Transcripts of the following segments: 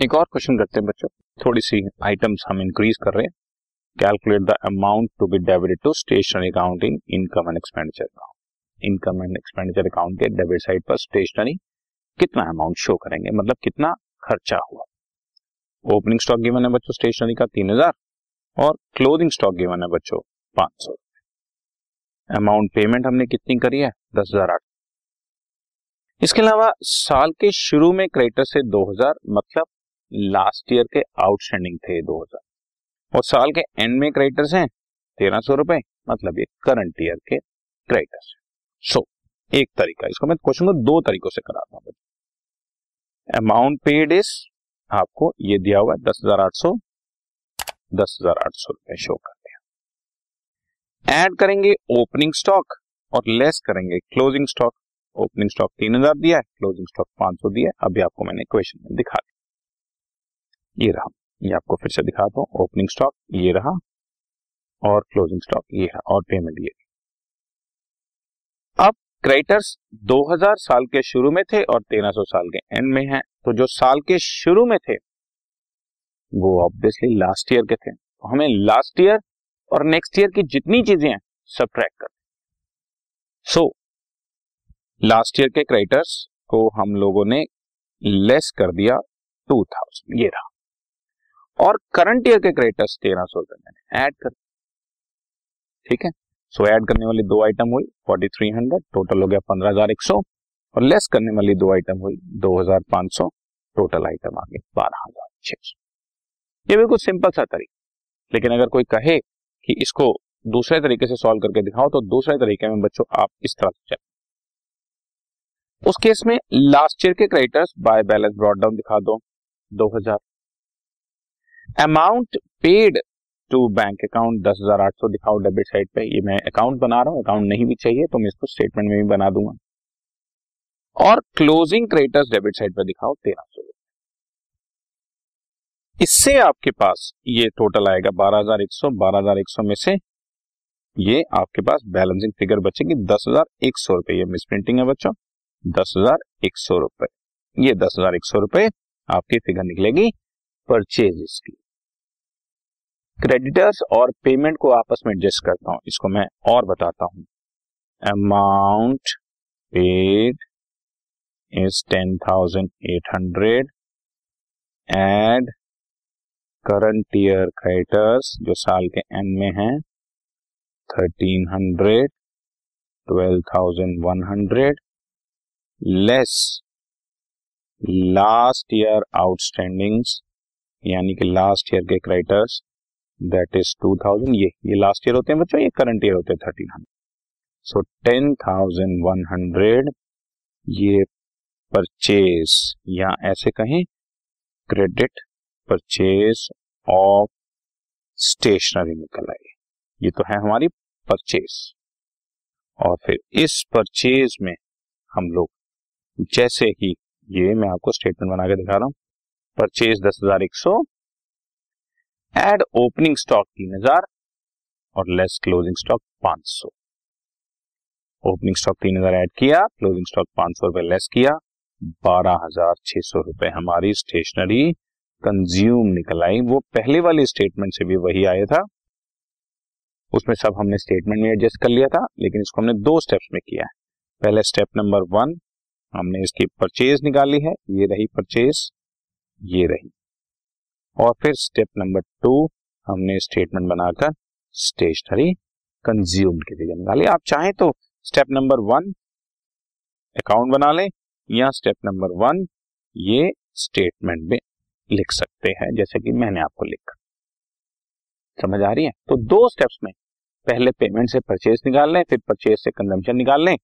एक और क्वेश्चन करते हैं बच्चों। थोड़ी सी आइटम्स हम इंक्रीज कर रहे हैं। Calculate the amount to be debited to stationery account in income and expenditure account income and expenditure account के डेबिट साइड पर स्टेशनरी कितना अमाउंट शो करेंगे? मतलब कितना खर्चा हुआ? ओपनिंग स्टॉक गिवन है बच्चों स्टेशनरी का तीन हज़ार और क्लोथिंग स्टॉक गिवन है बच्चों पाँच सौ अमाउंट पेमेंट हमने कितनी करी है? दस हज़ार आठ। इसके अलावा साल के शुरू में क्रेडिटर से 2000 मतलब लास्ट ईयर के आउटस्टैंडिंग थे 2000 और साल के एंड में क्रेडिटर्स हैं तेरह सौ रुपए मतलब ये करंट ईयर के क्रेडिटर्स सो so, एक तरीका इसको मैं क्वेश्चन को दो तरीकों से कराता हूँ। अमाउंट पेड इज़ आपको ये दिया हुआ है दस हज़ार आठ सौ दस हज़ार आठ सौ रुपए शो कर दिया। एड करेंगे ओपनिंग स्टॉक और लेस करेंगे क्लोजिंग स्टॉक ओपनिंग स्टॉक तीन हज़ार दिया है क्लोजिंग स्टॉक पाँच सौ दिया है। अभी आपको मैंने क्वेश्चन में दिखा दिया। ये रहा। ये आपको फिर से दिखाता हूँ ओपनिंग स्टॉक ये रहा। और क्लोजिंग स्टॉक ये है और पेमेंट ये अब क्रेडिटर्स 2000 साल के शुरू में थे और 1300 साल के एंड में है। तो जो साल के शुरू में थे, वो ऑब्वियसली लास्ट ईयर के थे। तो हमें लास्ट ईयर और नेक्स्ट ईयर की जितनी चीज़ें हैं, सब ट्रैक कर। सो लास्ट ईयर के क्रेडिटर्स को हम लोगों ने लेस कर दिया टू थाउज़ेंड ये रहा। और करंट ईयर के क्रेडिटर्स तेरह सौ रुपए मैंने ऐड कर ठीक है? सो ऐड करने वाली दो आइटम हुई फोर्टी थ्री हंड्रेड टोटल हो गया पंद्रह हज़ार एक सौ, और लेस करने वाली दो आइटम हुई दो हज़ार पाँच सौ टोटल आइटम आ गई बारह हज़ार छह सौ। ये बिल्कुल सिंपल सा तरीका। लेकिन अगर कोई कहे कि इसको दूसरे तरीके से सॉल्व करके दिखाओ तो दूसरे तरीके में बच्चों आप इस तरह से चलें। उस केस में लास्ट ईयर के creditors by balance brought down दिखा दो 2000 amount paid to bank account दस हज़ार आठ सौ दिखाओ डेबिट साइड पे, ये मैं अकाउंट बना रहा हूँ अकाउंट नहीं भी चाहिए तो मैं इसको स्टेटमेंट में भी बना दूँगा। और क्लोजिंग क्रेडिटर्स डेबिट साइड पे दिखाओ, तेरह सौ इससे आपके पास ये टोटल आएगा बारह हज़ार एक सौ, बारह हज़ार एक सौ में से ये आपके पास बैलेंसिंग फिगर बचेगी दस हज़ार एक सौ रुपए। ये मिस प्रिंटिंग है बच्चों, दस हज़ार एक सौ रुपए। ये दस हज़ार एक सौ रुपए आपकी फिगर निकलेगी परचेज की। क्रेडिटर्स और पेमेंट को आपस में एडजस्ट करता हूँ। इसको मैं और बताता हूँ। Amount paid is ten thousand eight hundred add current year creditors जो साल के एंड में है thirteen hundred twelve thousand one hundred less last year outstandings यानी कि लास्ट ईयर के creditors that is two thousand ये ये लास्ट ईयर होते हैं बच्चों, ये करंट ईयर होते हैं thirteen hundred so ten thousand one hundred ये परचेज या ऐसे कहें क्रेडिट परचेज ऑफ़ स्टेशनरी निकल आई। ये तो है हमारी परचेज और फिर इस परचेज में हम लोग, जैसे ही, ये मैं आपको स्टेटमेंट बना के दिखा रहा हूँ परचेज दस हज़ार एक सौ एड ओपनिंग स्टॉक तीन हज़ार और लेस क्लोजिंग स्टॉक पाँच सौ। ओपनिंग स्टॉक तीन हज़ार एड किया क्लोजिंग स्टॉक पाँच सौ रुपए लेस किया, बारह हज़ार छह सौ रुपए हमारी स्टेशनरी कंज्यूम निकल आई। वो पहले वाली स्टेटमेंट से भी वही आया था। उसमें सब हमने स्टेटमेंट में एडजस्ट कर लिया था, लेकिन इसको हमने दो स्टेप्स में किया है। पहले स्टेप नंबर वन हमने इसकी परचेज निकाली है, ये रही परचेज ये रही। और फिर स्टेप नंबर टू हमने स्टेटमेंट बनाकर स्टेशनरी कंज्यूम की जगह निकाली आप चाहें तो स्टेप नंबर वन अकाउंट बना लें, या स्टेप नंबर वन ये स्टेटमेंट में लिख सकते हैं, जैसे कि मैंने आपको लिखा। समझ आ रही है? तो दो स्टेप्स में पहले पेमेंट से परचेज निकाल लें, फिर परचेज से कंजम्पशन निकाल लें,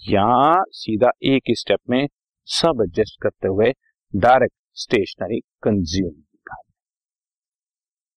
या सीधा एक ही स्टेप में सब एडजस्ट करते हुए direct stationery consume